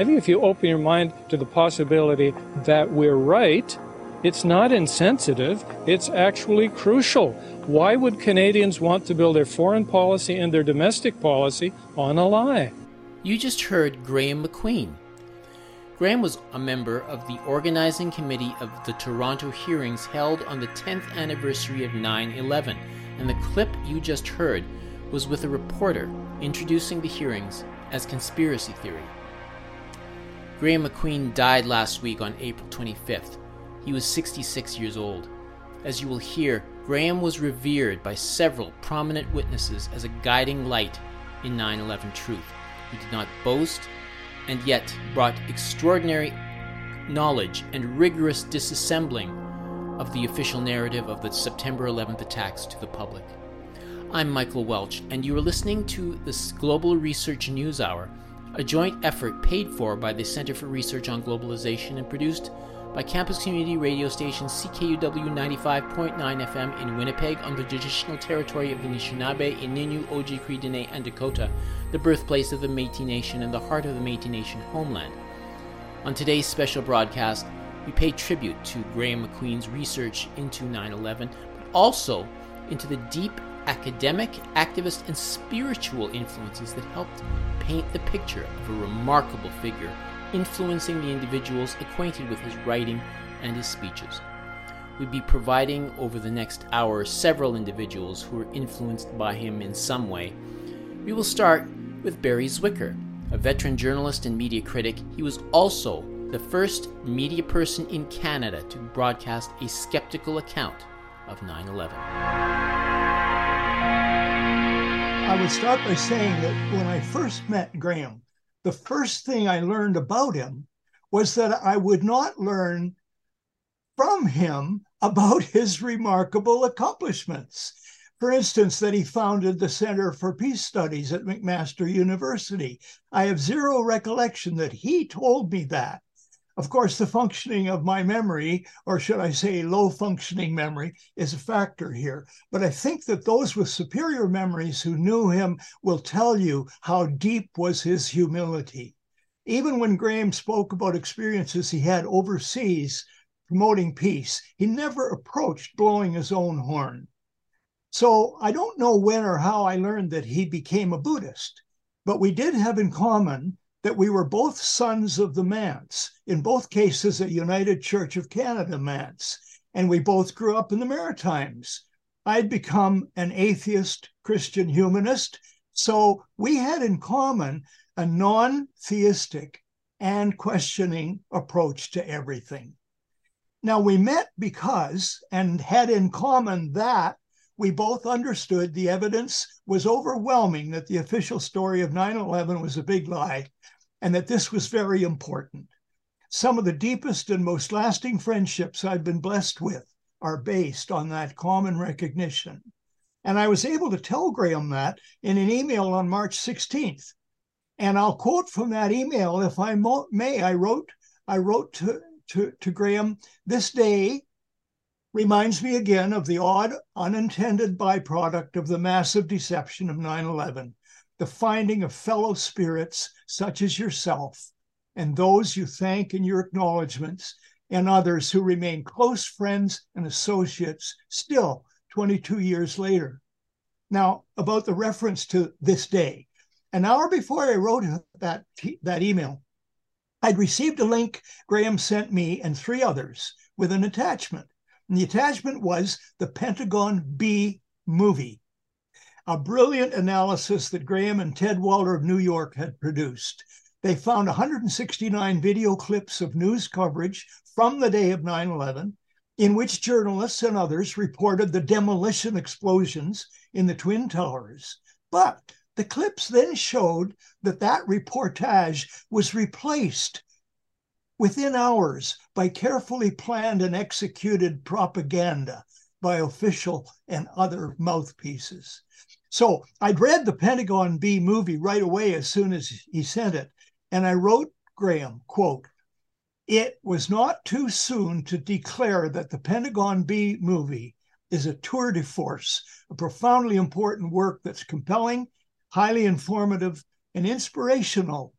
I think if you open your mind to the possibility that we're right, it's not insensitive, it's actually crucial. Why would Canadians want to build their foreign policy and their domestic policy on a lie? You just heard Graeme MacQueen. Graeme was a member of the organizing committee of the Toronto hearings held on the 10th anniversary of 9 11, and the clip you just heard was with a reporter introducing the hearings as conspiracy theory. Graeme MacQueen died last week on April 25th. He was 66 years old. As you will hear, Graeme was revered by several prominent witnesses as a guiding light in 9 11 truth. He did not boast and yet brought extraordinary knowledge and rigorous disassembling of the official narrative of the September 11th attacks to the public. I'm Michael Welch, and you are listening to this Global Research News Hour a joint effort paid for by the Center for Research on Globalization and produced by campus community radio station CKUW 95.9 FM in Winnipeg on the traditional territory of the Anishinaabe, Ininu, Oji, Dene, and Dakota, the birthplace of the Métis Nation and the heart of the Métis Nation homeland. On today's special broadcast, we pay tribute to Graeme MacQueen's research into 9 11, but also into the deep academic, activist, and spiritual influences that helped paint the picture of a remarkable figure influencing the individuals acquainted with his writing and his speeches. We'd be providing over the next hour several individuals who were influenced by him in some way. We will start with Barry Zwicker, a veteran journalist and media critic. He was also the first media person in Canada to broadcast a skeptical account of 9 11. I would start by saying that when I first met Graeme, the first thing I learned about him was that I would not learn from him about his remarkable accomplishments. For instance, that he founded the Center for Peace Studies at McMaster University. I have zero recollection that he told me that. Of course, the functioning of my memory, or should I say low functioning memory, is a factor here. But I think that those with superior memories who knew him will tell you how deep was his humility. Even when Graeme spoke about experiences he had overseas promoting peace, he never approached blowing his own horn. So I don't know when or how I learned that he became a Buddhist, but we did have in common that we were both sons of the manse, in both cases a United Church of Canada manse, and we both grew up in the Maritimes. I'd become an atheist Christian humanist, so we had in common a non theistic and questioning approach to everything. Now, we met because and had in common that we both understood the evidence was overwhelming that the official story of 9 11 was a big lie and that this was very important. Some of the deepest and most lasting friendships I've been blessed with are based on that common recognition. And I was able to tell Graeme that in an email on March 16th. And I'll quote from that email, if I may. I wrote, I wrote to, to, to Graeme, this day reminds me again of the odd, unintended byproduct of the massive deception of 9 11 the finding of fellow spirits such as yourself and those you thank in your acknowledgments and others who remain close friends and associates still 22 years later. Now, about the reference to this day. An hour before I wrote that, that email, I'd received a link Graeme sent me and three others with an attachment. And the attachment was the Pentagon B movie a brilliant analysis that Graeme and Ted Walter of New York had produced. They found 169 video clips of news coverage from the day of 9 11, in which journalists and others reported the demolition explosions in the Twin Towers. But the clips then showed that that reportage was replaced within hours by carefully planned and executed propaganda by official and other mouthpieces. So I'd read the Pentagon B movie right away as soon as he sent it. And I wrote Graeme, quote, it was not too soon to declare that the Pentagon B movie is a tour de force, a profoundly important work that's compelling, highly informative, and inspirational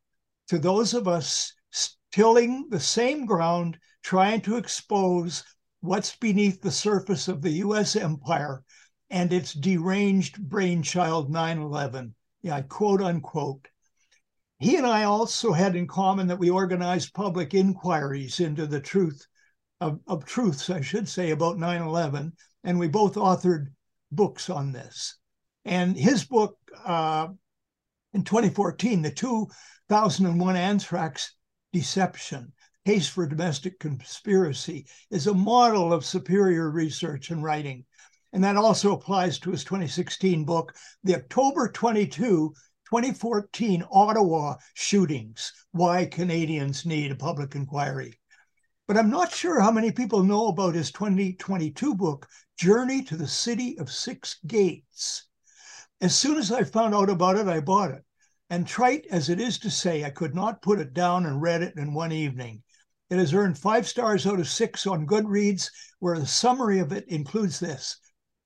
to those of us tilling the same ground, trying to expose what's beneath the surface of the US empire and its deranged brainchild 9 11. Yeah, quote unquote. He and I also had in common that we organized public inquiries into the truth of, of truths, I should say, about 9 11. And we both authored books on this. And his book uh, in 2014, the 2001 Anthrax Deception Case for Domestic Conspiracy, is a model of superior research and writing. And that also applies to his 2016 book, The October 22, 2014 Ottawa Shootings Why Canadians Need a Public Inquiry. But I'm not sure how many people know about his 2022 book, Journey to the City of Six Gates. As soon as I found out about it, I bought it. And trite as it is to say, I could not put it down and read it in one evening. It has earned five stars out of six on Goodreads, where the summary of it includes this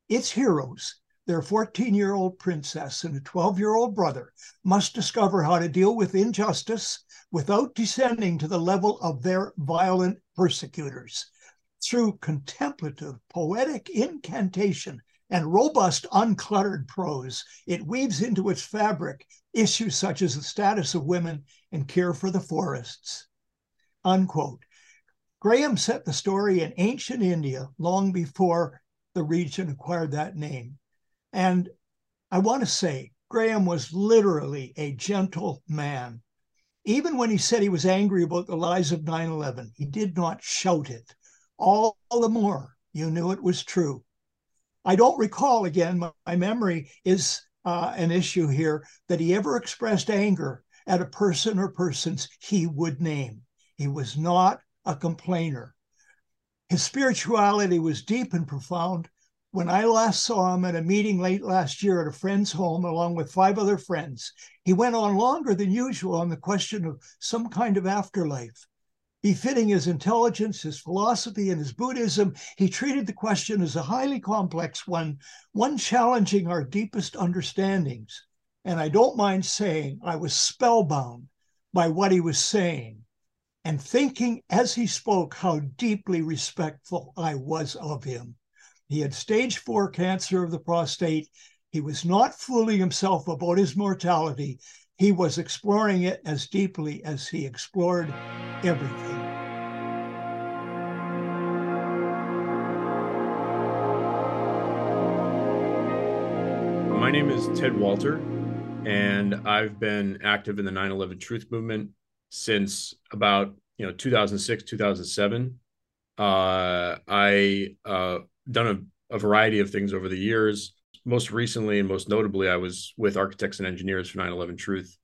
its heroes, their 14 year old princess and a 12 year old brother, must discover how to deal with injustice without descending to the level of their violent persecutors. Through contemplative, poetic incantation and robust, uncluttered prose, it weaves into its fabric issues such as the status of women and care for the forests. Unquote. Graeme set the story in ancient India long before the region acquired that name. And I want to say, Graeme was literally a gentle man. Even when he said he was angry about the lies of 9 11, he did not shout it. All the more you knew it was true. I don't recall, again, my, my memory is uh, an issue here, that he ever expressed anger at a person or persons he would name. He was not a complainer. His spirituality was deep and profound. When I last saw him at a meeting late last year at a friend's home, along with five other friends, he went on longer than usual on the question of some kind of afterlife. Befitting his intelligence, his philosophy, and his Buddhism, he treated the question as a highly complex one, one challenging our deepest understandings. And I don't mind saying I was spellbound by what he was saying and thinking as he spoke how deeply respectful I was of him. He had stage four cancer of the prostate. He was not fooling himself about his mortality. He was exploring it as deeply as he explored everything. My name is Ted Walter, and I've been active in the 9 11 Truth Movement since about you know 2006 2007 uh, i uh, done a, a, variety of things over the years. Most recently and most notably, I was with Architects and Engineers for 9/11 Truth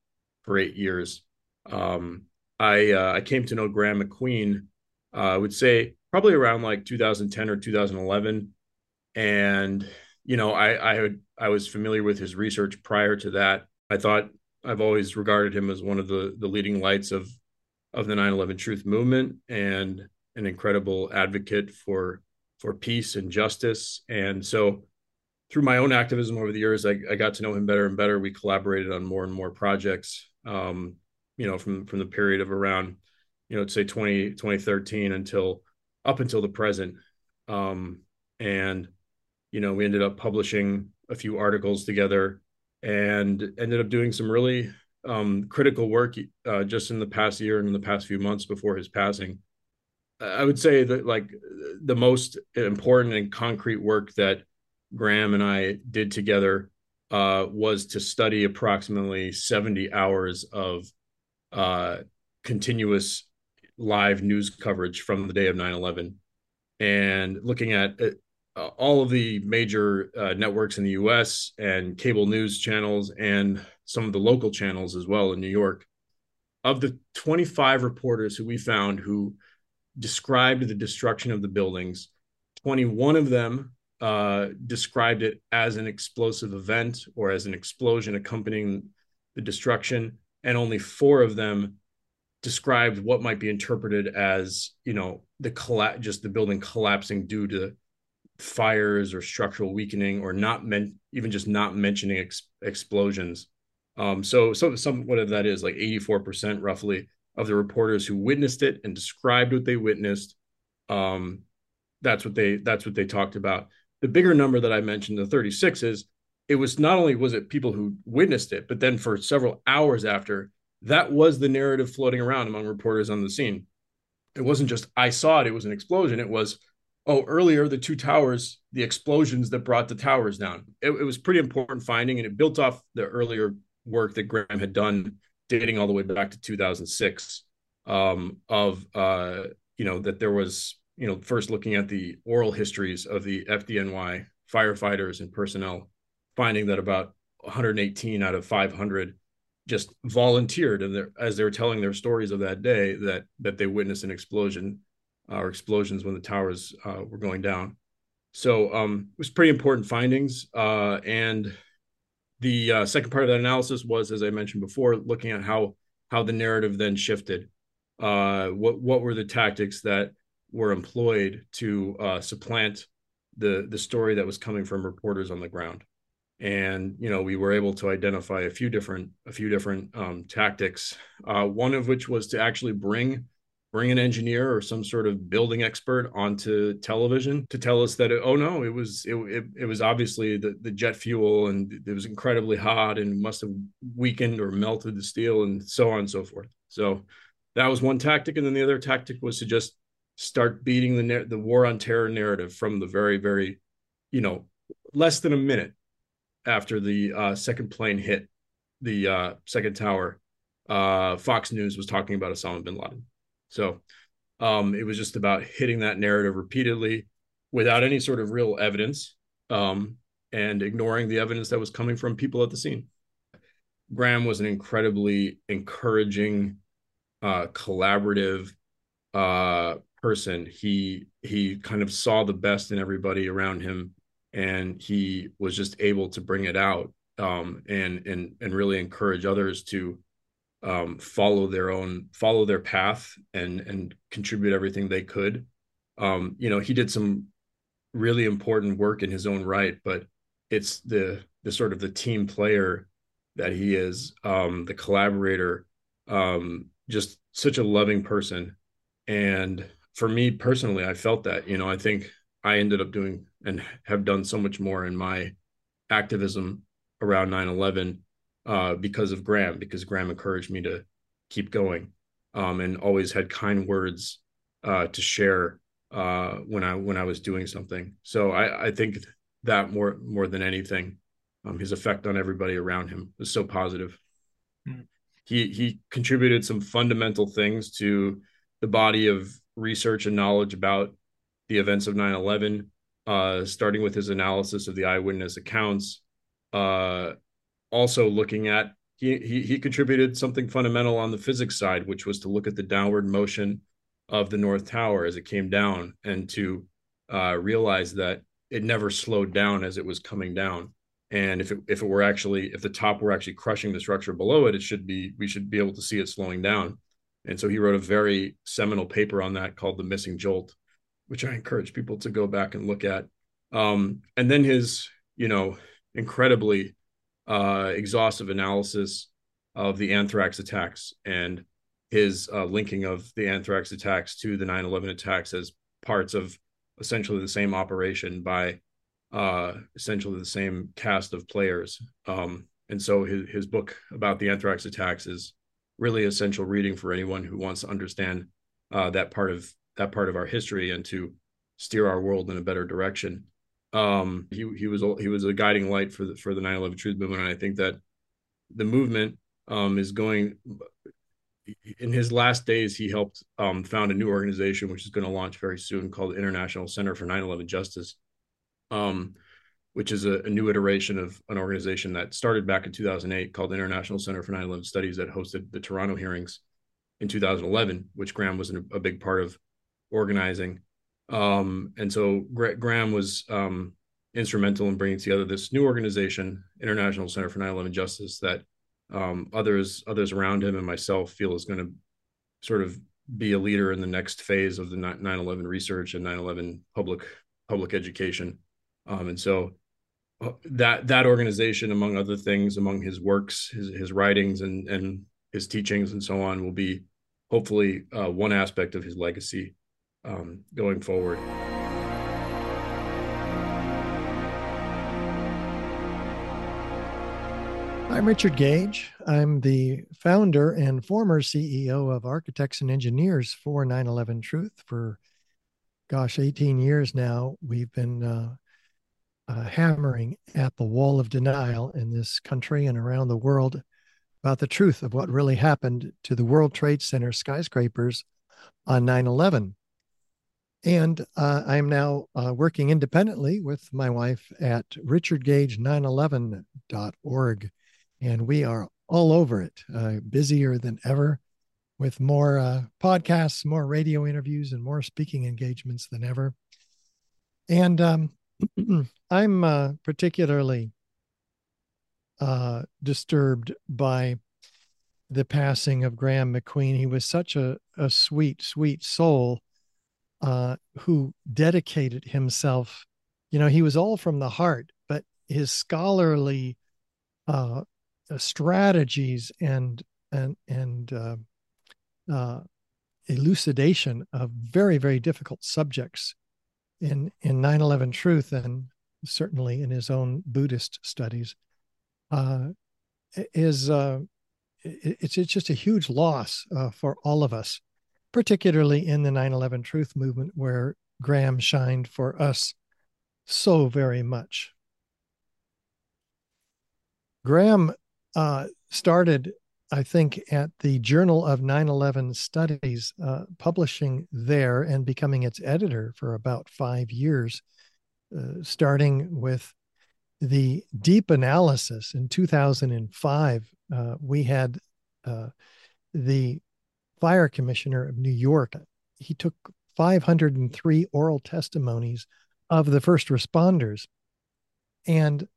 for eight years. Um, I uh, I came to know Graeme MacQueen. Uh, I would say probably around like 2010 or 2011, and you know I I had I was familiar with his research prior to that. I thought I've always regarded him as one of the the leading lights of of the 9/11 Truth movement and an incredible advocate for for peace and justice. And so through my own activism over the years, I, I got to know him better and better. We collaborated on more and more projects, um, you know, from, from the period of around, you know, say 20, 2013 until up until the present. Um, and, you know, we ended up publishing a few articles together and ended up doing some really um, critical work uh, just in the past year and in the past few months before his passing I would say that like the most important and concrete work that Graeme and I did together uh, was to study approximately 70 hours of uh, continuous live news coverage from the day of 9 11 and looking at uh, all of the major uh, networks in the US and cable news channels and some of the local channels as well in New York. Of the 25 reporters who we found who described the destruction of the buildings. 21 of them uh, described it as an explosive event or as an explosion accompanying the destruction, and only four of them described what might be interpreted as, you know, the just the building collapsing due to fires or structural weakening, or not meant even just not mentioning ex- explosions. Um, so, so some what that is like 84% roughly of the reporters who witnessed it and described what they witnessed. Um, that's what they that's what they talked about. The bigger number that I mentioned, the 36, is it was not only was it people who witnessed it, but then for several hours after, that was the narrative floating around among reporters on the scene. It wasn't just I saw it, it was an explosion. It was, oh, earlier the two towers, the explosions that brought the towers down. It, it was pretty important finding, and it built off the earlier work that Graeme had done, dating all the way back to 2006, um, of uh, you know that there was you know first looking at the oral histories of the FDNY firefighters and personnel, finding that about 118 out of 500 just volunteered and as they were telling their stories of that day that that they witnessed an explosion uh, or explosions when the towers uh, were going down. So um, it was pretty important findings uh, and the uh, second part of that analysis was as i mentioned before looking at how how the narrative then shifted. Uh, what what were the tactics that were employed to uh, supplant the the story that was coming from reporters on the ground. And you know we were able to identify a few different a few different um, tactics uh, one of which was to actually bring bring an engineer or some sort of building expert onto television to tell us that it, oh no it was it, it, it, was obviously the, the jet fuel and it was incredibly hot and must have weakened or melted the steel and so on and so forth. So that was one tactic. And then the other tactic was to just start beating the the war on terror narrative from the very very you know less than a minute after the uh, second plane hit the uh, second tower, uh, Fox News was talking about Osama bin Laden. So um, it was just about hitting that narrative repeatedly without any sort of real evidence um, and ignoring the evidence that was coming from people at the scene. Graeme was an incredibly encouraging, uh, collaborative uh, person. He he kind of saw the best in everybody around him and he was just able to bring it out um, and and and really encourage others to um, follow their own follow their path and and contribute everything they could. Um, you know, he did some really important work in his own right, but it's the the sort of the team player that he is, um, the collaborator, um, just such a loving person. And for me personally, I felt that. You know, I think I ended up doing and have done so much more in my activism around 9-11 uh, because of Graeme, because Graeme encouraged me to keep going um, and always had kind words uh, to share uh, when I when I was doing something. So I, I think that more more than anything, um, his effect on everybody around him was so positive. Mm-hmm. He he contributed some fundamental things to the body of research and knowledge about the events of 9 11, uh, starting with his analysis of the eyewitness accounts. Uh, also, looking at he, he, he contributed something fundamental on the physics side, which was to look at the downward motion of the North Tower as it came down and to uh, realize that it never slowed down as it was coming down. And if it, if it were actually, if the top were actually crushing the structure below it, it should be, we should be able to see it slowing down. And so he wrote a very seminal paper on that called The Missing Jolt which I encourage people to go back and look at. Um, and then his, you know, incredibly uh, exhaustive analysis of the anthrax attacks and his uh, linking of the anthrax attacks to the 9-11 attacks as parts of essentially the same operation by uh, essentially the same cast of players. Um, and so his, his book about the anthrax attacks is really essential reading for anyone who wants to understand uh, that part of that part of our history and to steer our world in a better direction. Um, he he was he was a guiding light for the for the 9/11 Truth Movement, and I think that the movement um, is going. In his last days, he helped um, found a new organization which is going to launch very soon called the International Center for 9/11 Justice, um, which is a, a, new iteration of an organization that started back in 2008 called the International Center for 9/11 Studies that hosted the Toronto hearings in 2011, which Graeme was a big part of organizing. Um, and so Graeme was um, instrumental in bringing together this new organization, International Center for 9/11 Justice, that um, others others around him and myself feel is going to sort of be a leader in the next phase of the 9/11 research and 9/11 public public education. Um, and so that that organization, among other things, among his works, his his writings, and and his teachings, and so on, will be hopefully uh, one aspect of his legacy um, going forward. I'm Richard Gage. I'm the founder and former CEO of Architects and Engineers for 9/11 Truth. For gosh, 18 years now, we've been uh, uh, hammering at the wall of denial in this country and around the world about the truth of what really happened to the World Trade Center skyscrapers on 9 11. And uh, I'm now uh, working independently with my wife at richardgage911.org and we are all over it, uh, busier than ever with more uh, podcasts, more radio interviews, and more speaking engagements than ever. And um, I'm uh, particularly uh, disturbed by the passing of Graeme MacQueen. He was such a, a sweet, sweet soul uh, who dedicated himself. You know, he was all from the heart, but his scholarly uh, uh, strategies and and and uh, uh, elucidation of very very difficult subjects in in 9/11 Truth and certainly in his own Buddhist studies uh, is uh, it's it's just a huge loss uh, for all of us, particularly in the 9/11 Truth movement where Graeme shined for us so very much. Graeme uh, started, I think, at the Journal of 9 11 Studies, uh, publishing there and becoming its editor for about five years, uh, starting with the deep analysis in 2005. Uh, we had uh, the fire commissioner of New York. He took 503 oral testimonies of the first responders. And,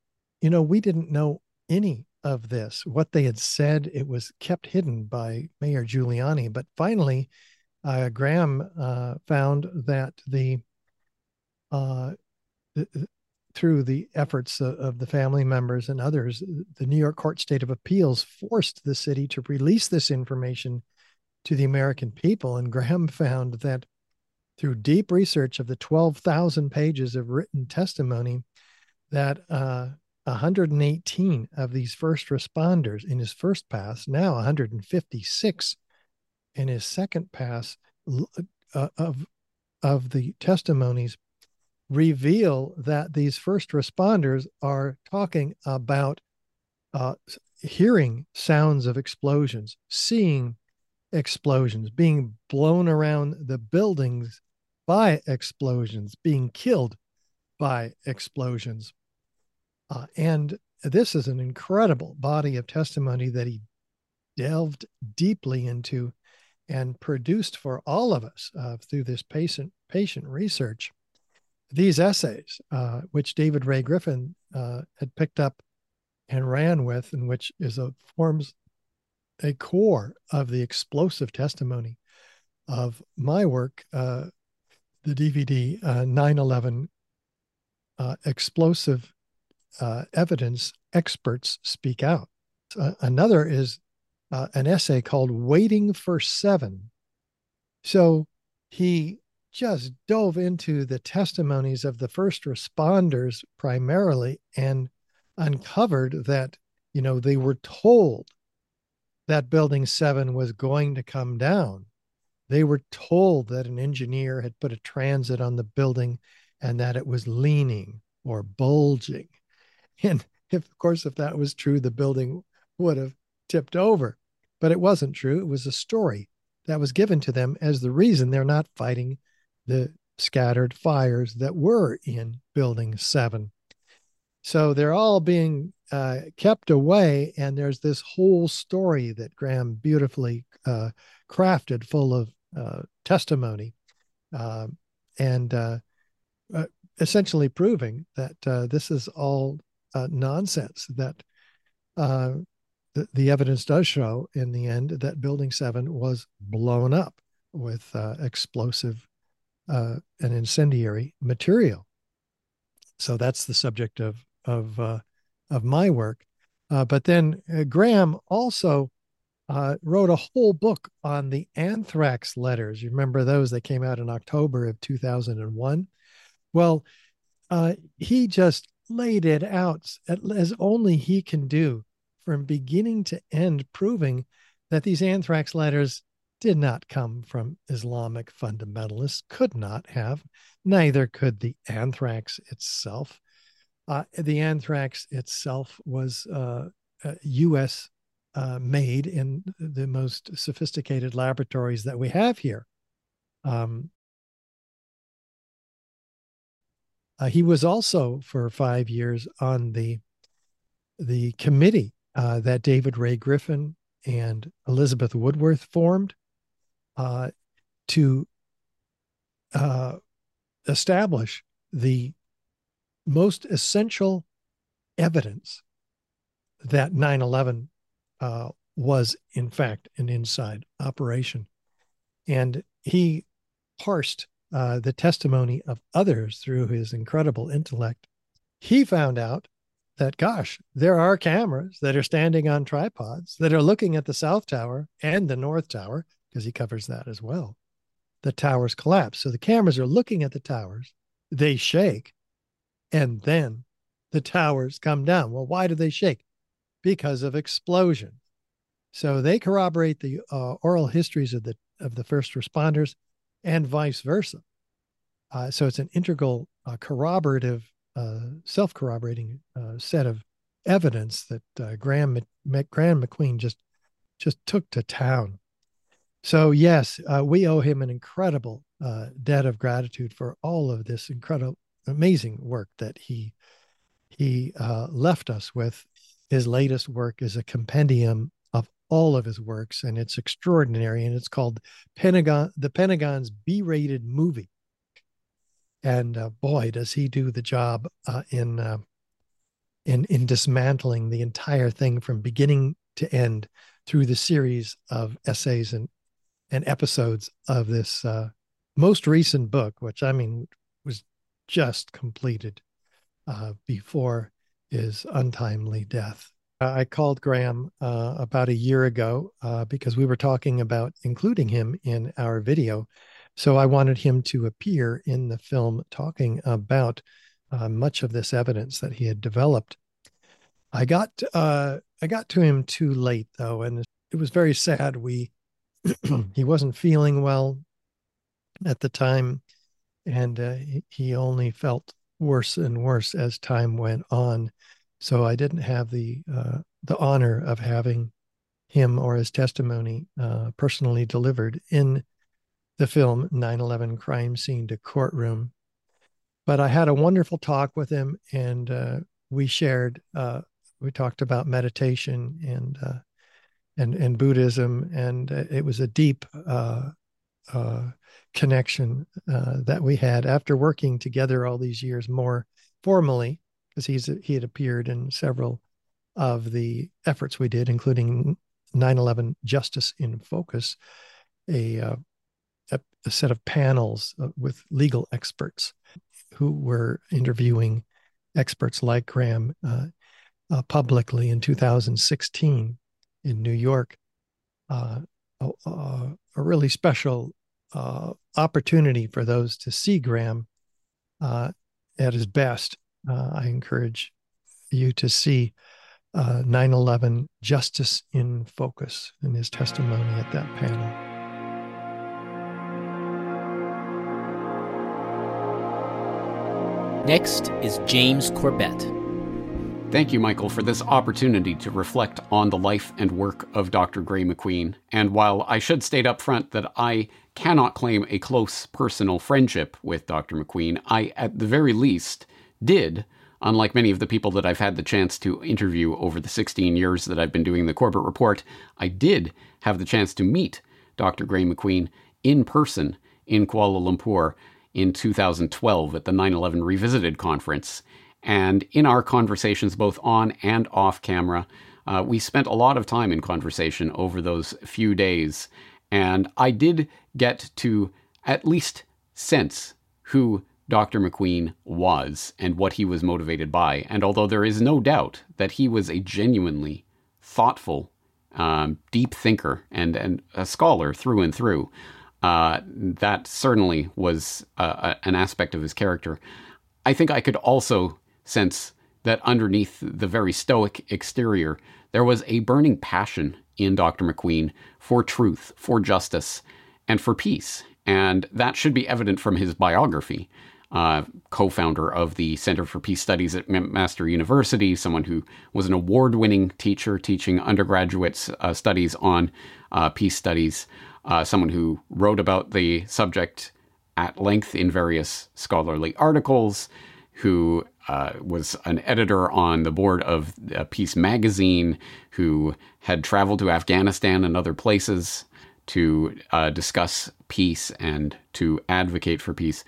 you know, we didn't know any of this. What they had said, it was kept hidden by Mayor Giuliani. But finally, uh, Graeme uh, found that the, uh, through the efforts of, of, the family members and others, the New York Court State of Appeals forced the city to release this information to the American people. And Graeme found that through deep research of the 12,000 pages of written testimony, that uh, 118 of these first responders in his first pass, now 156 in his second pass uh, of of the testimonies reveal that these first responders are talking about uh, hearing sounds of explosions, seeing explosions, being blown around the buildings by explosions, being killed by explosions. Uh, and this is an incredible body of testimony that he delved deeply into and produced for all of us uh, through this patient patient research. These essays, uh, which David Ray Griffin uh, had picked up and ran with, and which is a forms a core of the explosive testimony of my work, uh, the DVD uh, 9/11 uh, explosive uh, evidence experts speak out. Uh, another is uh, an essay called Waiting for Seven. So he just dove into the testimonies of the first responders primarily and uncovered that, you know, they were told that building seven was going to come down. They were told that an engineer had put a transit on the building and that it was leaning or bulging. And if, of course, if that was true, the building would have tipped over. But it wasn't true. It was a story that was given to them as the reason they're not fighting the scattered fires that were in Building 7. So they're all being uh, kept away, and there's this whole story that Graeme beautifully uh, crafted, full of uh, testimony, um, and uh, uh, essentially proving that uh, this is all uh, nonsense that uh, the, the evidence does show in the end that Building 7 was blown up with uh, explosive uh, and incendiary material. So that's the subject of of uh, of my work. Uh, but then Graeme also wrote a whole book on the anthrax letters. You remember those? They came out in October of 2001. Well, uh, he just laid it out as only he can do from beginning to end, proving that these anthrax letters did not come from Islamic fundamentalists, could not have. Neither could the anthrax itself. Uh, the anthrax itself was uh, uh, U.S. Uh, made in the most sophisticated laboratories that we have here. Um, uh, he was also for five years on the the committee uh, that David Ray Griffin and Elizabeth Woodworth formed to establish the most essential evidence that 9 11 uh, was, in fact, an inside operation. And he parsed uh, the testimony of others through his incredible intellect. He found out that, gosh, there are cameras that are standing on tripods that are looking at the South Tower and the North Tower, because he covers that as well. The towers collapse. So the cameras are looking at the towers, they shake, and then the towers come down. Well, why do they shake? Because of explosion. So they corroborate the uh, oral histories of the of the first responders, and vice versa. Uh, so it's an integral, uh, corroborative, uh, self-corroborating uh, set of evidence that uh, Graeme Graeme MacQueen just just took to town. So yes, we owe him an incredible debt of gratitude for all of this incredible amazing work that he he left us with. His latest work is a compendium all of his works, and it's extraordinary. And it's called Pentagon, the Pentagon's B-rated movie. And uh, boy, does he do the job uh, in uh, in in dismantling the entire thing from beginning to end through the series of essays and and episodes of this uh, most recent book, which I mean was just completed uh, before his untimely death. I called Graeme uh, about a year ago uh, because we were talking about including him in our video. So I wanted him to appear in the film talking about uh, much of this evidence that he had developed. I got uh, I got to him too late though, and it was very sad. We he wasn't feeling well at the time and uh, he only felt worse and worse as time went on. So I didn't have the uh, the honor of having him or his testimony uh, personally delivered in the film 9/11 Crime Scene to Courtroom. But I had a wonderful talk with him, and uh, we shared. Uh, we talked about meditation and uh, and and Buddhism, and it was a deep uh, connection uh, that we had after working together all these years more formally, because he's he had appeared in several of the efforts we did, including 9/11 Justice in Focus, a uh, a, a, set of panels uh, with legal experts who were interviewing experts like Graeme uh, uh, publicly in 2016 in New York. Uh, a, a really special uh, opportunity for those to see Graeme uh, at his best. Uh, I encourage you to see uh, 9 11 Justice in Focus in his testimony at that panel. Next is James Corbett. Thank you, Michael, for this opportunity to reflect on the life and work of Dr. Gray MacQueen. And while I should state up front that I cannot claim a close personal friendship with Dr. MacQueen, I, at the very least, did, unlike many of the people that I've had the chance to interview over the 16 years that I've been doing the Corbett Report, I did have the chance to meet Dr. Gray MacQueen in person in Kuala Lumpur in 2012 at the 9 11 Revisited conference. And in our conversations, both on and off camera, uh, we spent a lot of time in conversation over those few days. And I did get to at least sense who Dr. MacQueen was and what he was motivated by. And although there is no doubt that he was a genuinely thoughtful, um, deep thinker and, and a scholar through and through, uh, that certainly was uh, an aspect of his character. I think I could also sense that underneath the very stoic exterior, there was a burning passion in Dr. MacQueen for truth, for justice, and for peace. And that should be evident from his biography. Uh, co founder of the Center for Peace Studies at McMaster University, someone who was an award winning teacher teaching undergraduate uh, studies on uh, peace studies, uh, someone who wrote about the subject at length in various scholarly articles, who uh, was an editor on the board of Peace Magazine, who had traveled to Afghanistan and other places to discuss peace and to advocate for peace.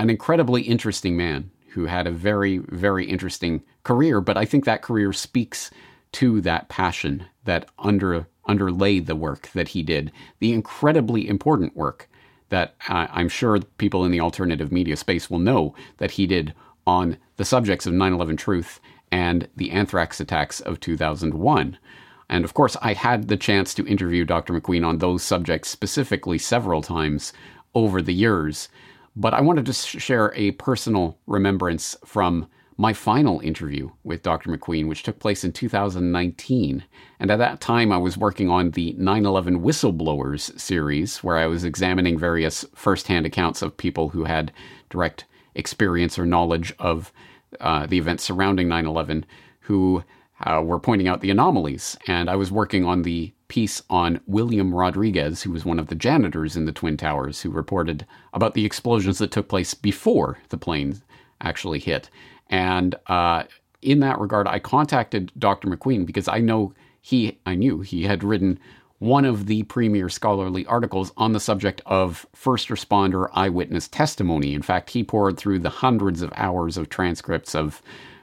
An incredibly interesting man who had a very, very interesting career, but I think that career speaks to that passion that under underlay the work that he did, the incredibly important work that uh, I'm sure people in the alternative media space will know that he did on the subjects of 9 11 Truth and the anthrax attacks of 2001. And of course, I had the chance to interview Dr. MacQueen on those subjects specifically several times over the years. But I wanted to share a personal remembrance from my final interview with Dr. MacQueen, which took place in 2019. And at that time, I was working on the 9 11 Whistleblowers series, where I was examining various firsthand accounts of people who had direct experience or knowledge of uh, the events surrounding 9 11 who uh, were pointing out the anomalies. And I was working on the piece on William Rodriguez, who was one of the janitors in the Twin Towers, who reported about the explosions that took place before the plane actually hit. And uh, in that regard, I contacted Dr. MacQueen because I know he, I knew he had written one of the premier scholarly articles on the subject of first responder eyewitness testimony. In fact, he poured through the hundreds of hours of transcripts of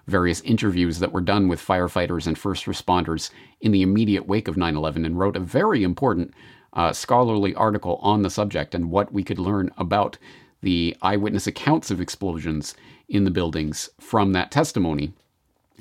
various interviews that were done with firefighters and first responders in the immediate wake of 9 11 and wrote a very important uh, scholarly article on the subject and what we could learn about the eyewitness accounts of explosions in the buildings from that testimony.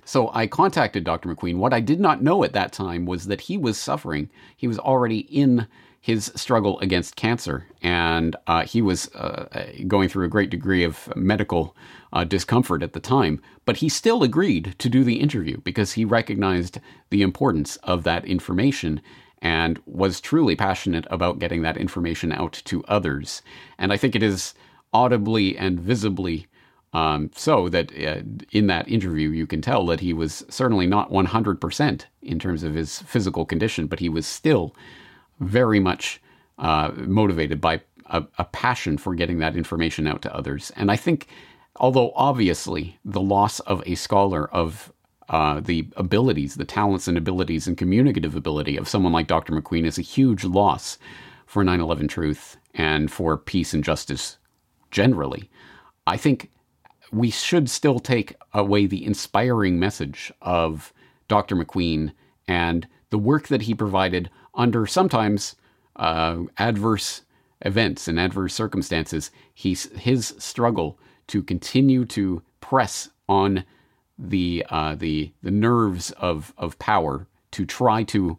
So I contacted Dr. MacQueen. What I did not know at that time was that he was suffering. He was already in his struggle against cancer, and uh, he was uh, going through a great degree of medical uh, discomfort at the time. But he still agreed to do the interview because he recognized the importance of that information and was truly passionate about getting that information out to others. And I think it is audibly and visibly um, so that uh, in that interview, you can tell that he was certainly not 100% in terms of his physical condition, but he was still very much uh, motivated by a, a, passion for getting that information out to others. And I think, although obviously the loss of a scholar of uh, the abilities, the talents and abilities and communicative ability of someone like Dr. MacQueen is a huge loss for 9 11 truth and for peace and justice generally. I think we should still take away the inspiring message of Dr. MacQueen and the work that he provided under sometimes uh, adverse events and adverse circumstances. He's, his struggle to continue to press on the uh, the the nerves of of power to try to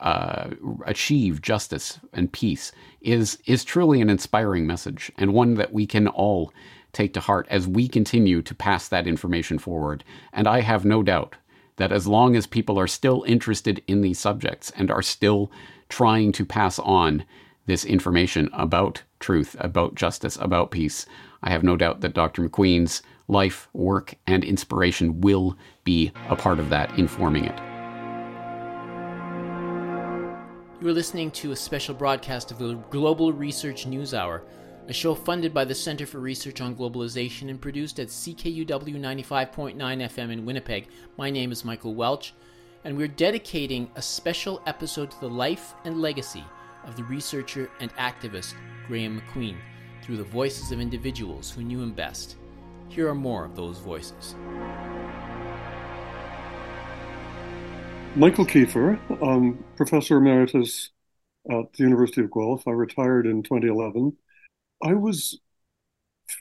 uh, achieve justice and peace is is truly an inspiring message and one that we can all take to heart as we continue to pass that information forward. And I have no doubt that as long as people are still interested in these subjects and are still trying to pass on this information about truth, about justice, about peace, I have no doubt that Dr. MacQueen's life, work, and inspiration will be a part of that, informing it. You are listening to a special broadcast of the Global Research News Hour a show funded by the Center for Research on Globalization and produced at CKUW 95.9 FM in Winnipeg. My name is Michael Welch, and we're dedicating a special episode to the life and legacy of the researcher and activist Graeme MacQueen through the voices of individuals who knew him best. Here are more of those voices. Michael Keefer, um, Professor Emeritus at the University of Guelph. I retired in 2011 I was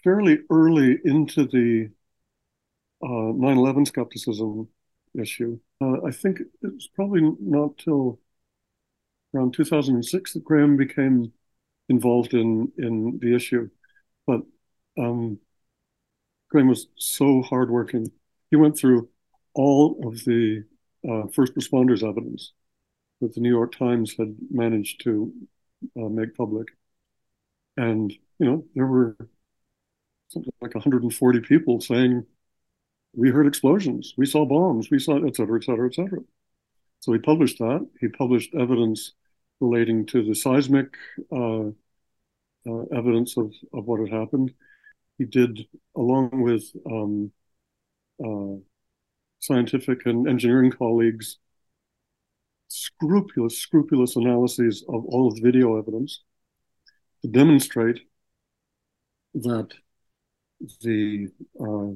fairly early into the uh, 9/11 skepticism issue. Uh, I think it was probably not till around 2006 that Graeme became involved in in the issue. But um, Graeme was so hardworking. He went through all of the uh, first responders evidence that the New York Times had managed to uh, make public, and you know there were something like 140 people saying we heard explosions, we saw bombs, we saw et cetera, et cetera, et cetera. So he published that. He published evidence relating to the seismic uh, uh, evidence of, of what had happened. He did, along with um, uh, scientific and engineering colleagues, scrupulous, scrupulous analyses of all of the video evidence to demonstrate that the uh,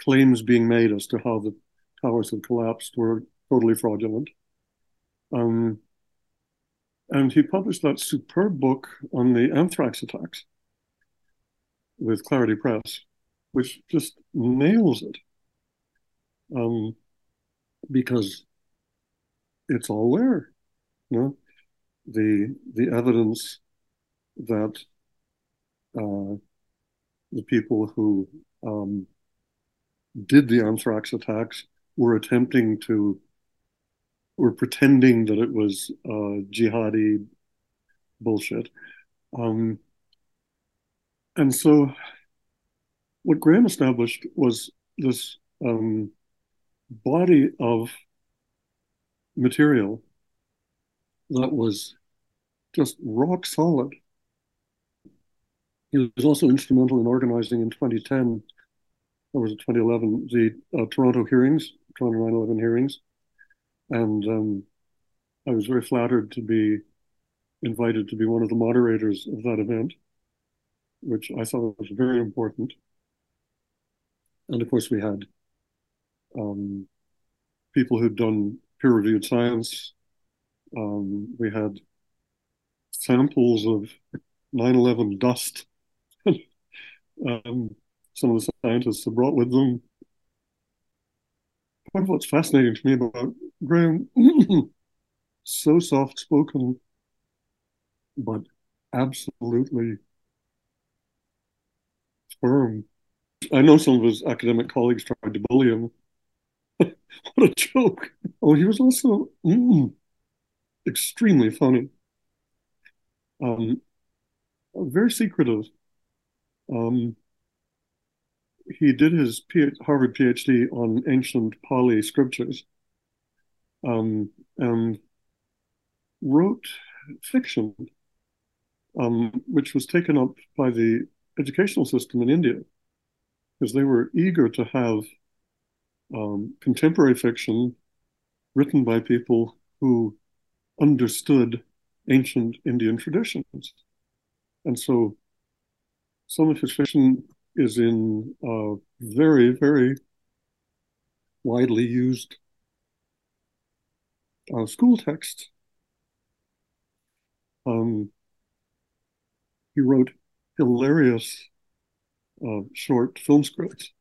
claims being made as to how the towers had collapsed were totally fraudulent. Um, and he published that superb book on the anthrax attacks with Clarity Press, which just nails it. Um, because it's all there. You know? The the evidence that uh, the people who um, did the anthrax attacks were attempting to were pretending that it was uh, jihadi bullshit. Um, and so what Graeme established was this um, body of material that was just rock solid. He was also instrumental in organizing in 2010, or was it 2011, the uh, Toronto hearings, Toronto 9 11 hearings. And um, I was very flattered to be invited to be one of the moderators of that event, which I thought was very important. And of course, we had um, people who'd done peer reviewed science. Um, we had samples of 9 11 dust. Um, some of the scientists have brought with them. Part of what's fascinating to me about Graeme, so soft spoken, but absolutely firm. I know some of his academic colleagues tried to bully him what a joke. Oh, he was also mm, extremely funny. Um, very secretive. Um, he did his Harvard PhD on ancient Pali scriptures um, and wrote fiction, um, which was taken up by the educational system in India because they were eager to have um, contemporary fiction written by people who understood ancient Indian traditions. And so some of his fiction is in uh, very, very widely used uh, school texts. Um, he wrote hilarious uh, short film scripts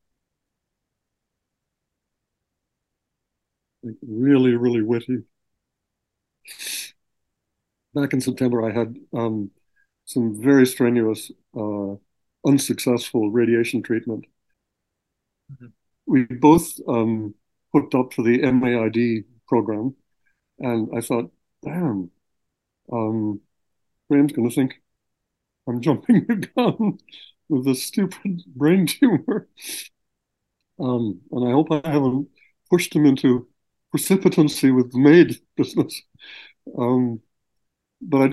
like really, really witty. Back in September, I had um, some very strenuous, uh, unsuccessful radiation treatment. Mm-hmm. We both um, hooked up for the MAID program, and I thought, damn, um, Graeme's going to think I'm jumping the gun with this stupid brain tumor. Um, and I hope I haven't pushed him into precipitancy with the maid business. Um, but I,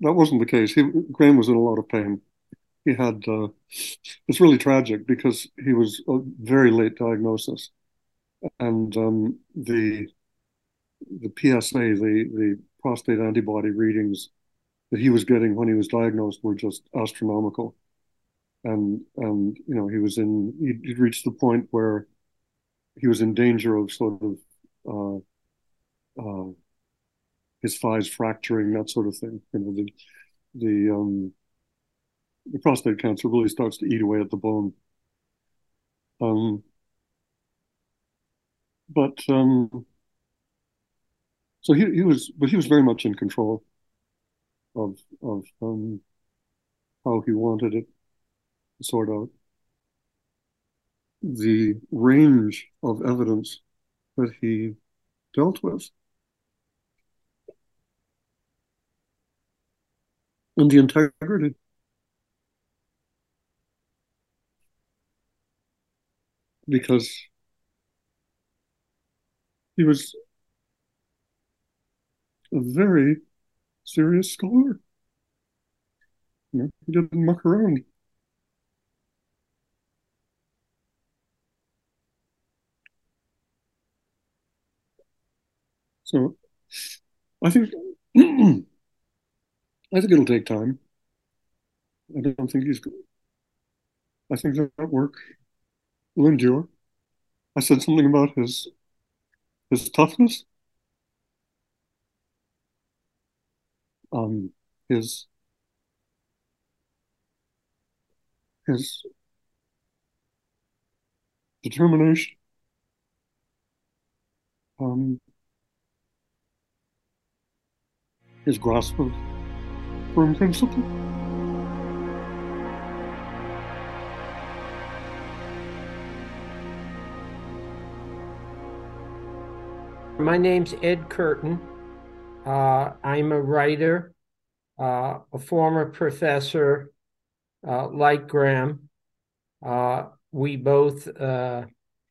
that wasn't the case. He, Graeme was in a lot of pain. He had, uh, it's really tragic because he was a very late diagnosis. And um, the, the PSA, the, the prostate antibody readings that he was getting when he was diagnosed were just astronomical. And, and you know, he was in, he he'd reached the point where he was in danger of sort of uh, uh, his thighs fracturing, that sort of thing. You know, the the um, the prostate cancer really starts to eat away at the bone. Um, but um, so he, he was, but he was very much in control of of um, how he wanted it to sort out. The range of evidence that he dealt with and the integrity. Because he was a very serious scholar. You know, he didn't muck around. So I think I think it'll take time. I don't think he's. I think that work will endure. I said something about his his toughness, um, his his determination, um, his grasp of firm principle. My name's Ed Curtin. Uh, I'm a writer, uh, a former professor, uh, like Graeme. Uh, we both uh,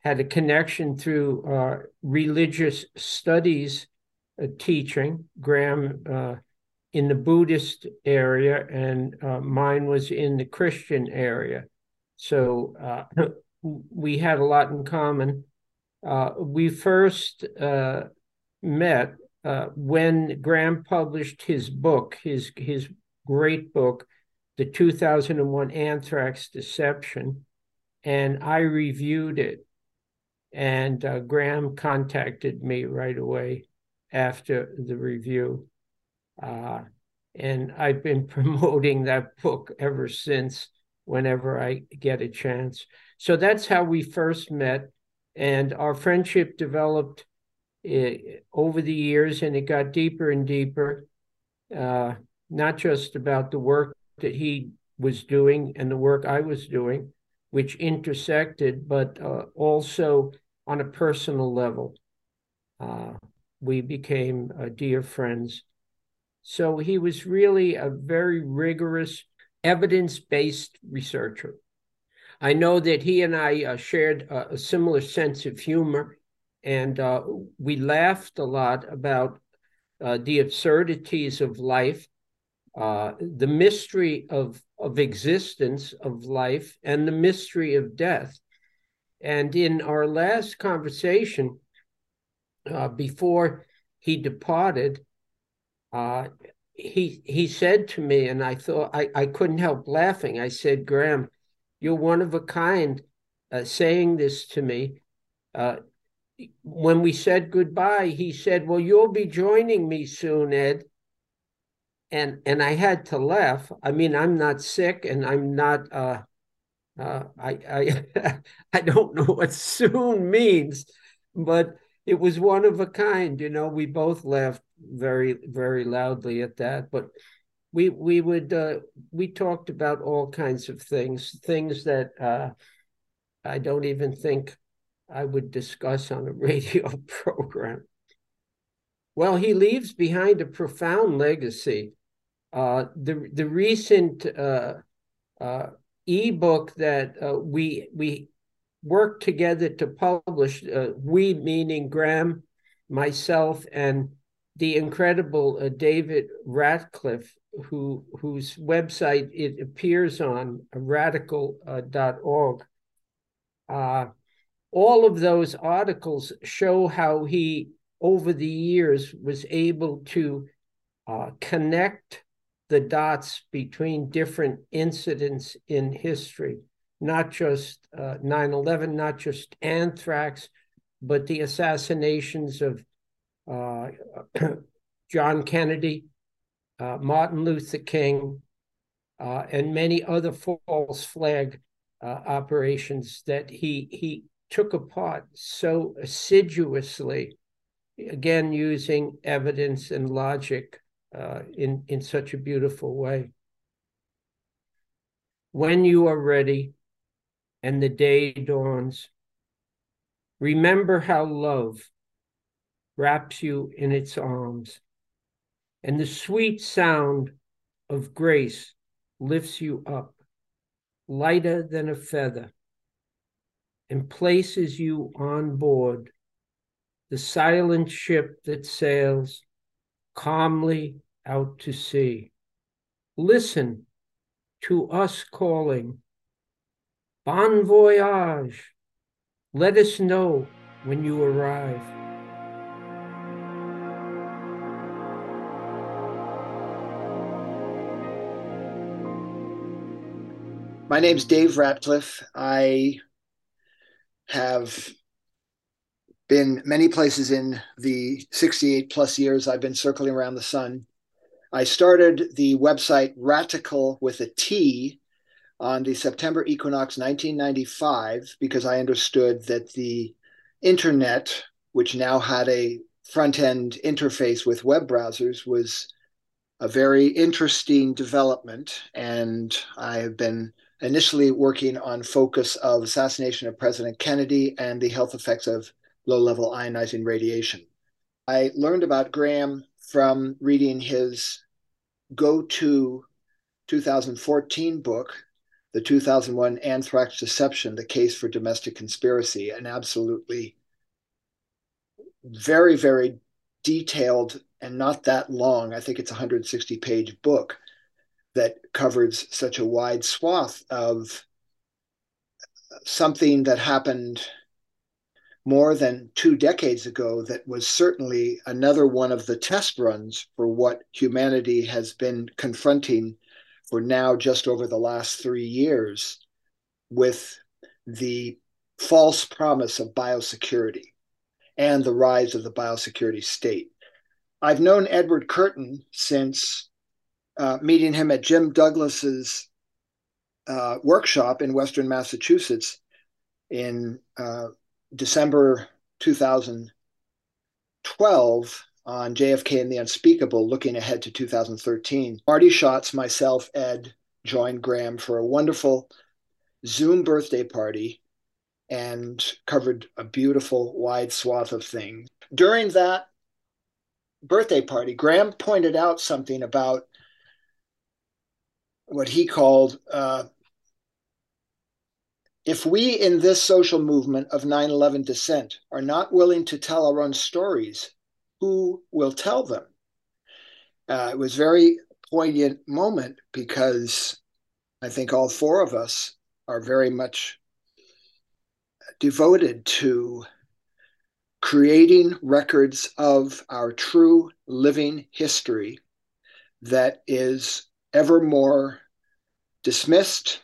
had a connection through uh, religious studies teaching. Graeme in the Buddhist area, and mine was in the Christian area. So we had a lot in common. Uh, we first uh, met uh, when Graeme published his book, his his great book, the 2001 Anthrax Deception, and I reviewed it. And uh, Graeme contacted me right away after the review uh, and I've been promoting that book ever since, whenever I get a chance. So that's how we first met. And our friendship developed uh, over the years, and it got deeper and deeper, uh, not just about the work that he was doing and the work I was doing, which intersected, but uh, also on a personal level. Uh, we became uh, dear friends. So he was really a very rigorous, evidence based researcher. I know that he and I uh, shared a, a, similar sense of humor, and uh, we laughed a lot about uh, the absurdities of life, uh, the mystery of, of existence of life, and the mystery of death. And in our last conversation, uh, before he departed, uh, he he said to me, and I thought I, I couldn't help laughing. I said, Graeme, you're one of a kind uh, saying this to me. Uh, when we said goodbye, he said, Well, you'll be joining me soon, Ed. And and I had to laugh. I mean, I'm not sick and I'm not uh uh I I I don't know what soon means, but it was one of a kind, you know. We both laughed very very loudly at that but we we would uh, we talked about all kinds of things things that uh, i don't even think i would discuss on a radio program. Well he leaves behind a profound legacy. Uh, the the recent uh, uh, ebook that uh, we we worked together to publish we meaning graeme myself and the incredible uh, David Ratcliffe, who whose website it appears on, ratical.org. Uh, uh, all of those articles show how he, over the years, was able to uh, connect the dots between different incidents in history, not just uh, 9 11, not just anthrax, but the assassinations of John Kennedy, uh, Martin Luther King, uh, and many other false flag uh, operations that he he took apart so assiduously, again using evidence and logic uh, in in such a beautiful way. When you are ready, and the day dawns, remember how love wraps you in its arms, and the sweet sound of grace lifts you up, lighter than a feather, and places you on board the silent ship that sails calmly out to sea. Listen to us calling, Bon voyage! Let us know when you arrive. My name's Dave Ratcliffe. I have been many places in the 68 plus years I've been circling around the sun. I started the website Ratical with a T on the September equinox 1995 because I understood that the internet, which now had a front end interface with web browsers, was a very interesting development. And I have been initially working on focus of assassination of President Kennedy and the health effects of low-level ionizing radiation. I learned about Graeme from reading his go-to 2014 book, the 2001 Anthrax Deception, The Case for Domestic Conspiracy, an absolutely very, very detailed and not that long, I think it's a 160 page book that covers such a wide swath of something that happened more than two decades ago that was certainly another one of the test runs for what humanity has been confronting for now just over the last three years with the false promise of biosecurity and the rise of the biosecurity state. I've known Edward Curtin since uh, meeting him at Jim Douglass's uh, workshop in Western Massachusetts in uh, December 2012 on JFK and the Unspeakable, looking ahead to 2013. Marty Schotz, myself, Ed, joined Graeme for a wonderful Zoom birthday party and covered a beautiful wide swath of things. During that birthday party, Graeme pointed out something about what he called uh, if we in this social movement of 9 11 dissent are not willing to tell our own stories, who will tell them? Uh, it was very poignant moment because I think all four of us are very much devoted to creating records of our true living history that is ever more dismissed,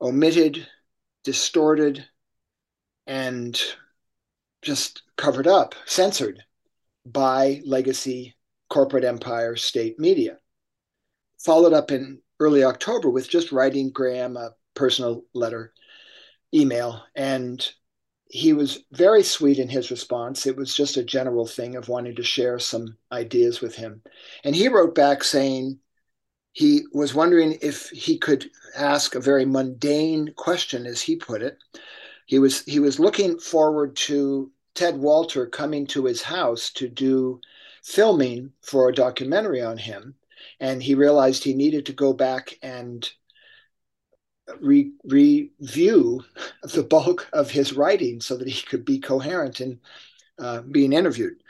omitted, distorted, and just covered up, censored by legacy corporate empire state media. Followed up in early October with just writing Graeme a personal letter, email, and he was very sweet in his response. It was just a general thing of wanting to share some ideas with him. And he wrote back saying, he was wondering if he could ask a very mundane question, as he put it. He was he was looking forward to Ted Walter coming to his house to do filming for a documentary on him, and he realized he needed to go back and re- review the bulk of his writing so that he could be coherent in uh, being interviewed.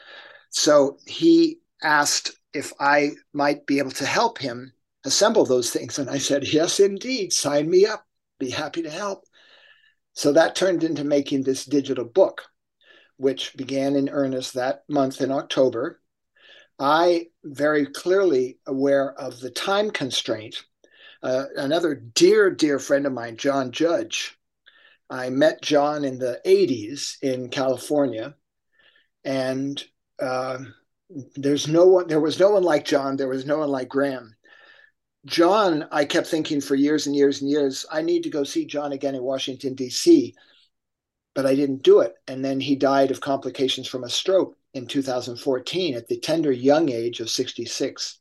So he asked if I might be able to help him assemble those things. And I said, Yes, indeed, sign me up. Be happy to help. So that turned into making this digital book, which began in earnest that month in October. I very clearly aware of the time constraint. Uh, another dear, dear friend of mine, John Judge. I met John in the 80s in California, and uh, there's no one. There was no one like John. There was no one like Graeme John, I kept thinking for years and years and years, I need to go see John again in Washington, D.C., but I didn't do it. And then he died of complications from a stroke in 2014 at the tender young age of 66.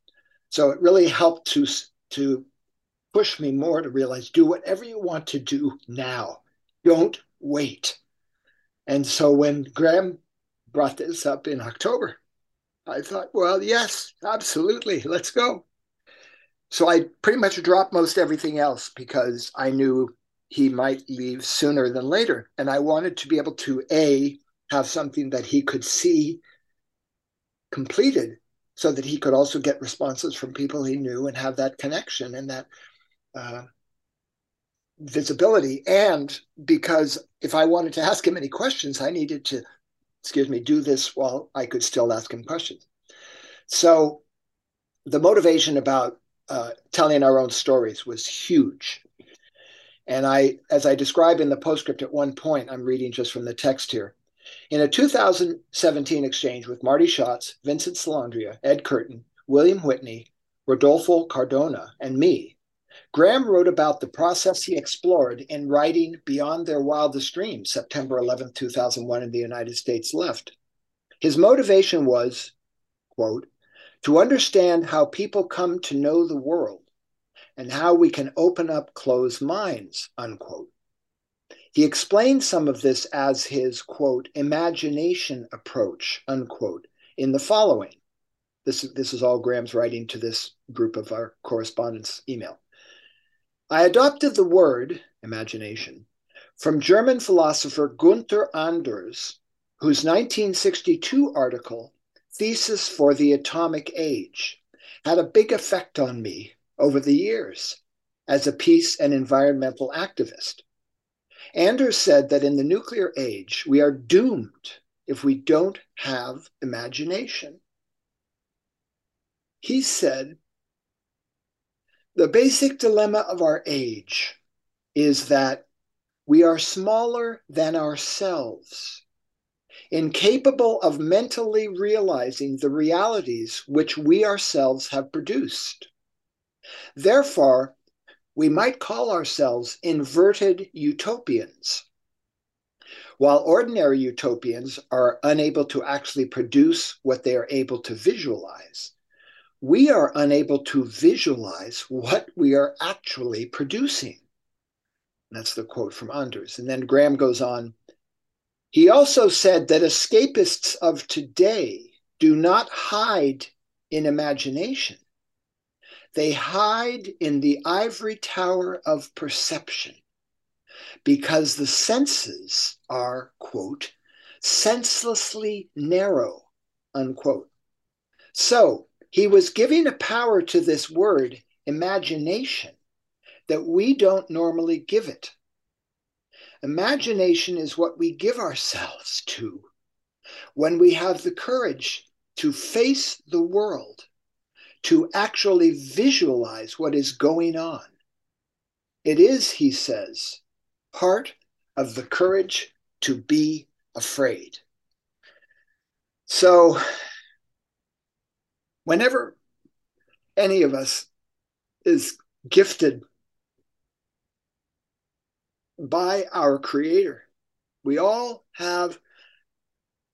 So it really helped to, to push me more to realize do whatever you want to do now. Don't wait. And so when Graeme brought this up in October, I thought, well, yes, absolutely, let's go. So I pretty much dropped most everything else because I knew he might leave sooner than later. And I wanted to be able to, A, have something that he could see completed so that he could also get responses from people he knew and have that connection and that uh, visibility. And because if I wanted to ask him any questions, I needed to, excuse me, do this while I could still ask him questions. So the motivation about uh, telling our own stories was huge. And I, as I describe in the postscript at one point, I'm reading just from the text here. In a 2017 exchange with Marty Schotz, Vincent Salandria, Ed Curtin, William Whitney, Rodolfo Cardona, and me, Graeme wrote about the process he explored in writing Beyond Their Wildest Dreams, September 11, 2001, in the United States Left. His motivation was, quote, to understand how people come to know the world and how we can open up closed minds, unquote. He explained some of this as his, quote, imagination approach, unquote, in the following. This, this is all Graeme's writing to this group of our correspondence email. I adopted the word, imagination, from German philosopher Gunther Anders, whose 1962 article, Thesis for the Atomic Age, had a big effect on me over the years as a peace and environmental activist. Anders said that in the nuclear age, we are doomed if we don't have imagination. He said, the basic dilemma of our age is that we are smaller than ourselves, incapable of mentally realizing the realities which we ourselves have produced. Therefore, we might call ourselves inverted utopians. While ordinary utopians are unable to actually produce what they are able to visualize, we are unable to visualize what we are actually producing. That's the quote from Anders. And then Graeme goes on. He also said that escapists of today do not hide in imagination. They hide in the ivory tower of perception because the senses are, quote, senselessly narrow, unquote. So he was giving a power to this word, imagination, that we don't normally give it. Imagination is what we give ourselves to when we have the courage to face the world to actually visualize what is going on. It is, he says, part of the courage to be afraid. So, whenever any of us is gifted by our Creator, we all have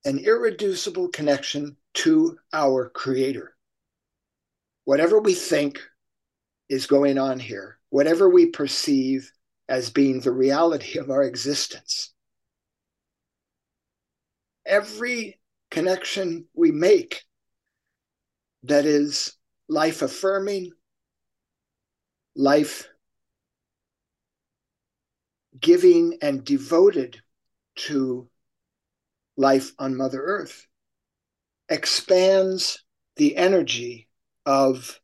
an irreducible connection to our Creator. Whatever we think is going on here, whatever we perceive as being the reality of our existence, every connection we make that is life affirming, life giving, and devoted to life on Mother Earth expands the energy of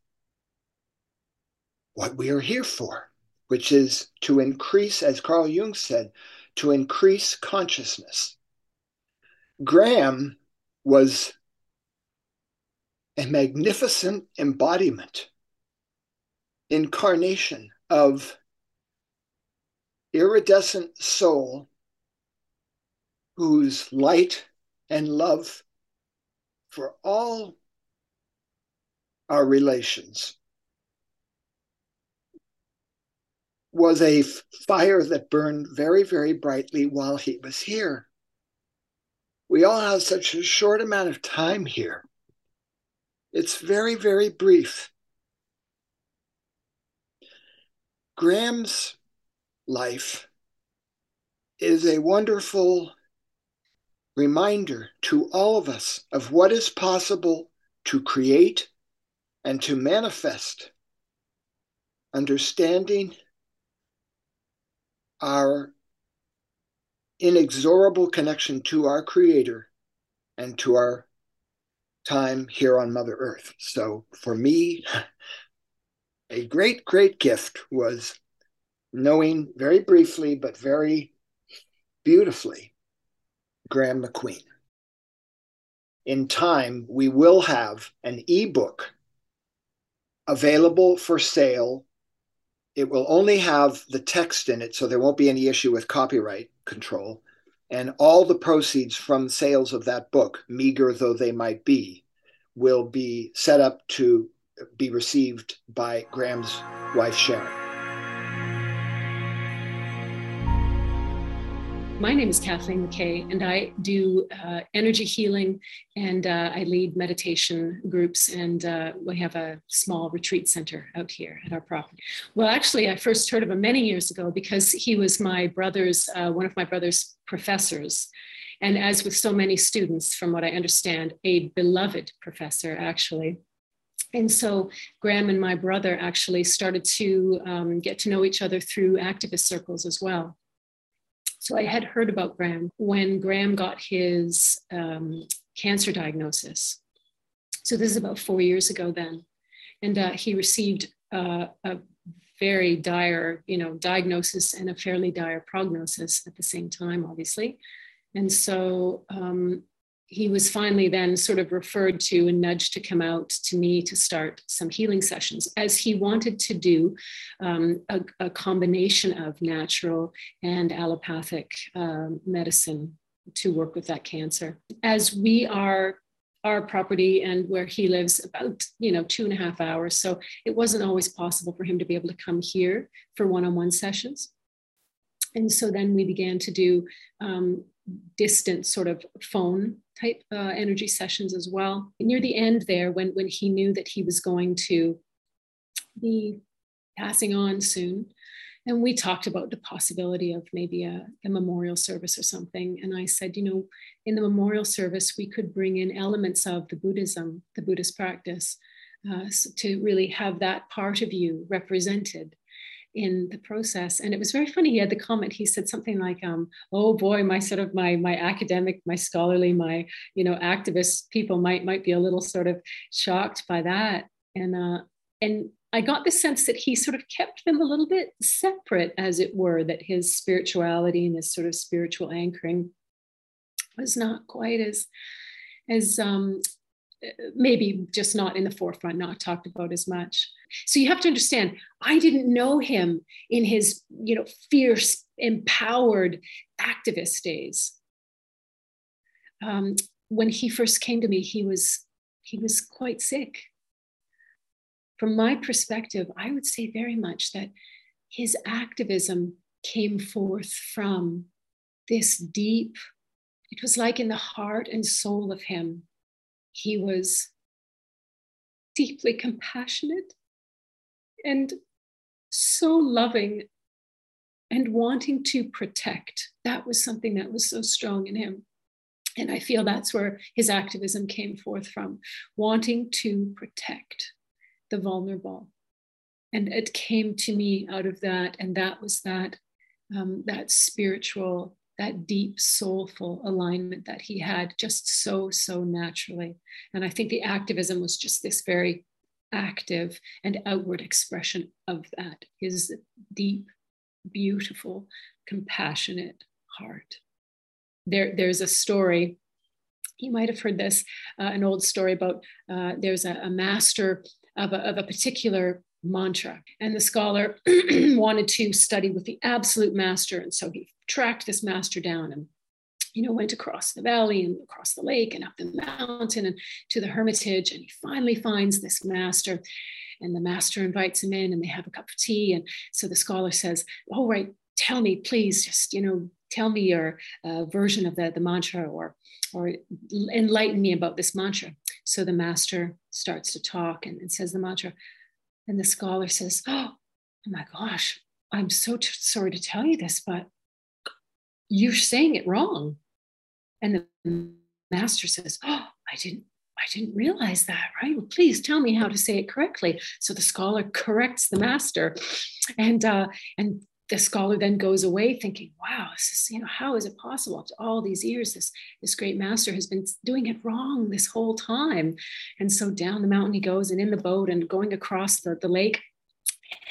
what we are here for, which is to increase, as Carl Jung said, to increase consciousness. Graeme was a magnificent embodiment, incarnation of iridescent soul whose light and love for all our relations was a fire that burned very, very brightly while he was here. We all have such a short amount of time here. It's very, very brief. Graeme's life is a wonderful reminder to all of us of what is possible to create and to manifest, understanding our inexorable connection to our Creator and to our time here on Mother Earth. So for me, a great, great gift was knowing very briefly, but very beautifully, Graeme MacQueen. In time, we will have an ebook available for sale. It will only have the text in it, so there won't be any issue with copyright control. And all the proceeds from sales of that book, meager though they might be, will be set up to be received by Graeme's wife, Sharon. My name is Kathleen McKay, and I do uh, energy healing and uh, I lead meditation groups. And uh, we have a small retreat center out here at our property. Well, actually, I first heard of him many years ago because he was my brother's, uh, one of my brother's professors. And as with so many students, from what I understand, a beloved professor, actually. And so Graeme and my brother actually started to um, get to know each other through activist circles as well. So I had heard about Graeme when Graeme got his um, cancer diagnosis. So this is about four years ago then. And uh, he received uh, a very dire, you know, diagnosis and a fairly dire prognosis at the same time, obviously. And so um, he was finally then sort of referred to and nudged to come out to me to start some healing sessions as he wanted to do um, a, a, combination of natural and allopathic um, medicine to work with that cancer. As we are our property and where he lives about you know two and a half hours so it wasn't always possible for him to be able to come here for one-on-one sessions and so then we began to do um, distant sort of phone type uh, energy sessions as well. Near the end there, when, when he knew that he was going to be passing on soon, and we talked about the possibility of maybe a, a, memorial service or something. And I said, you know, in the memorial service, we could bring in elements of the Buddhism, the Buddhist practice, uh, to really have that part of you represented in the process and it was very funny he had the comment he said something like um, oh boy my sort of my my academic my scholarly my you know activist people might might be a little sort of shocked by that and uh and I got the sense that he sort of kept them a little bit separate, as it were, that his spirituality and his sort of spiritual anchoring was not quite as as um, maybe just not in the forefront, not talked about as much. So you have to understand, I didn't know him in his, you know, fierce, empowered activist days. Um, when he first came to me, he was he was quite sick. From my perspective, I would say very much that his activism came forth from this deep, it was like in the heart and soul of him, he was deeply compassionate and so loving and wanting to protect. That was something that was so strong in him. And I feel that's where his activism came forth from wanting to protect the vulnerable. And it came to me out of that. And that was that, um, that spiritual that deep soulful alignment that he had just so so naturally. And i think the activism was just this very active and outward expression of that his deep beautiful compassionate heart. There there's a story you might have heard this uh, an old story about uh, there's a, a master of a, of a particular mantra. And the scholar wanted to study with the absolute master. And so he tracked this master down and you know, went across the valley and across the lake and up the mountain and to the hermitage. And he finally finds this master. and the master invites him in and they have a cup of tea. And so the scholar says, Oh, right, tell me, please, just, you know, tell me your uh, version of the, the mantra or, or enlighten me about this mantra. So the master starts to talk and, and says the mantra. And the scholar says, Oh, oh my gosh, I'm so t- sorry to tell you this, but you're saying it wrong. And the master says, Oh, I didn't. I didn't realize that, right? Well, please tell me how to say it correctly. So the scholar corrects the master, and uh, and the scholar then goes away thinking, wow, this is, you know, how is it possible after all these years, this, this great master has been doing it wrong this whole time. And so down the mountain he goes and in the boat and going across the, the lake.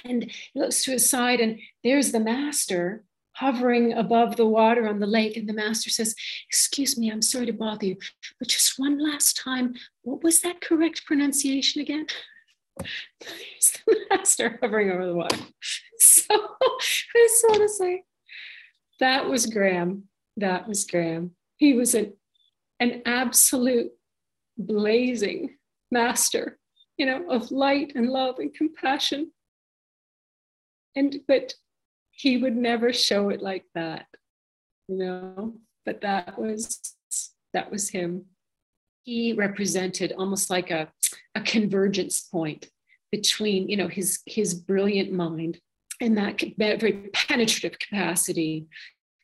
And he looks to his side and there's the master hovering above the water on the lake. And the master says, Excuse me, I'm sorry to bother you, but just one last time, what was that correct pronunciation again? He's the master hovering over the water. So I just want to say that was Graeme. That was Graeme. He was an, an absolute blazing master, you know, of light and love and compassion. And but he would never show it like that, you know. But that was that was him. He represented almost like a a convergence point between you know his his brilliant mind and that very penetrative capacity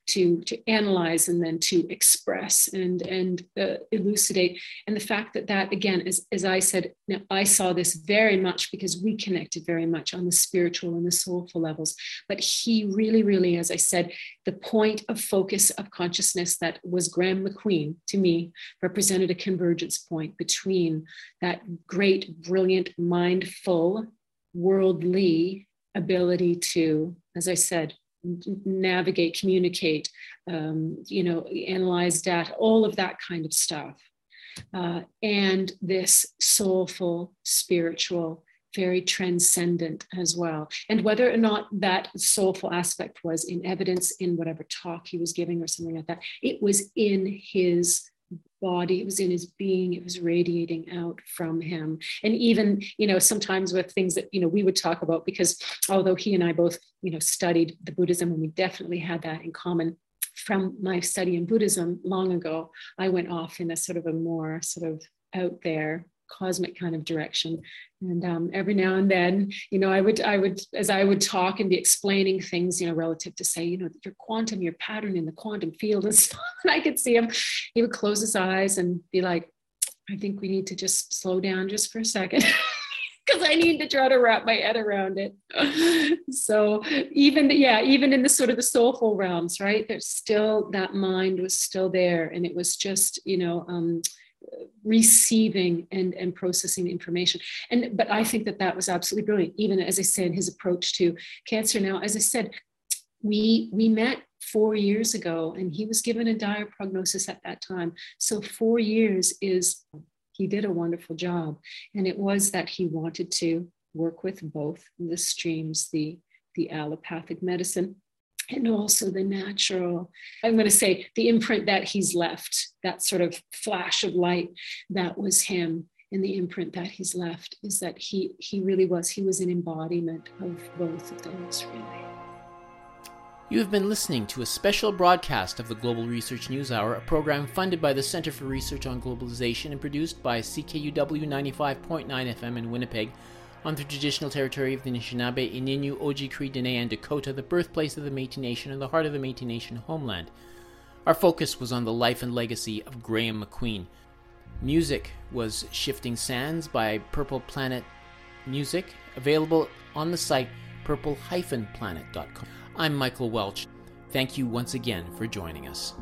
to to analyze and then to express and and uh, elucidate. And the fact that that again as, as i said now i saw this very much because we connected very much on the spiritual and the soulful levels. But he really really as i said the point of focus of consciousness that was graeme macqueen to me represented a convergence point between that great brilliant mindful worldly ability to as i said navigate, communicate, um, you know, analyze data, all of that kind of stuff. Uh, and this soulful, spiritual, very transcendent as well. And whether or not that soulful aspect was in evidence in whatever talk he was giving or something like that, it was in his body it was in his being it was radiating out from him. And even you know sometimes with things that you know we would talk about because although he and i both you know studied the buddhism and we definitely had that in common from my study in buddhism long ago i went off in a sort of a more sort of out there cosmic kind of direction and um, every now and then you know i would i would as i would talk and be explaining things you know relative to say you know your quantum your pattern in the quantum field and stuff and i could see him he would close his eyes and be like i think we need to just slow down just for a second because I need to try to wrap my head around it. so even yeah, even in the sort of the soulful realms, right? There's still that mind was still there, and it was just you know um, receiving and, and processing information. And but I think that that was absolutely brilliant. Even as I said, his approach to cancer. Now, as I said, we we met four years ago, and he was given a dire prognosis at that time. So four years is he did a wonderful job, and it was that he wanted to work with both the streams, the the allopathic medicine and also the natural, I'm going to say the imprint that he's left, that sort of flash of light that was him. And the imprint that he's left is that he he really was, he was an embodiment of both of those, really. You have been listening to a special broadcast of the Global Research News Hour, a program funded by the Center for Research on Globalization and produced by CKUW 95.9 FM in Winnipeg on the traditional territory of the Anishinaabe, Ininu, Oji, Cree, Dene, and Dakota, the birthplace of the Métis Nation and the heart of the Métis Nation homeland. Our focus was on the life and legacy of Graeme MacQueen. Music was Shifting Sands by Purple Planet Music, available on the site purple-planet.com. I'm Michael Welch. Thank you once again for joining us.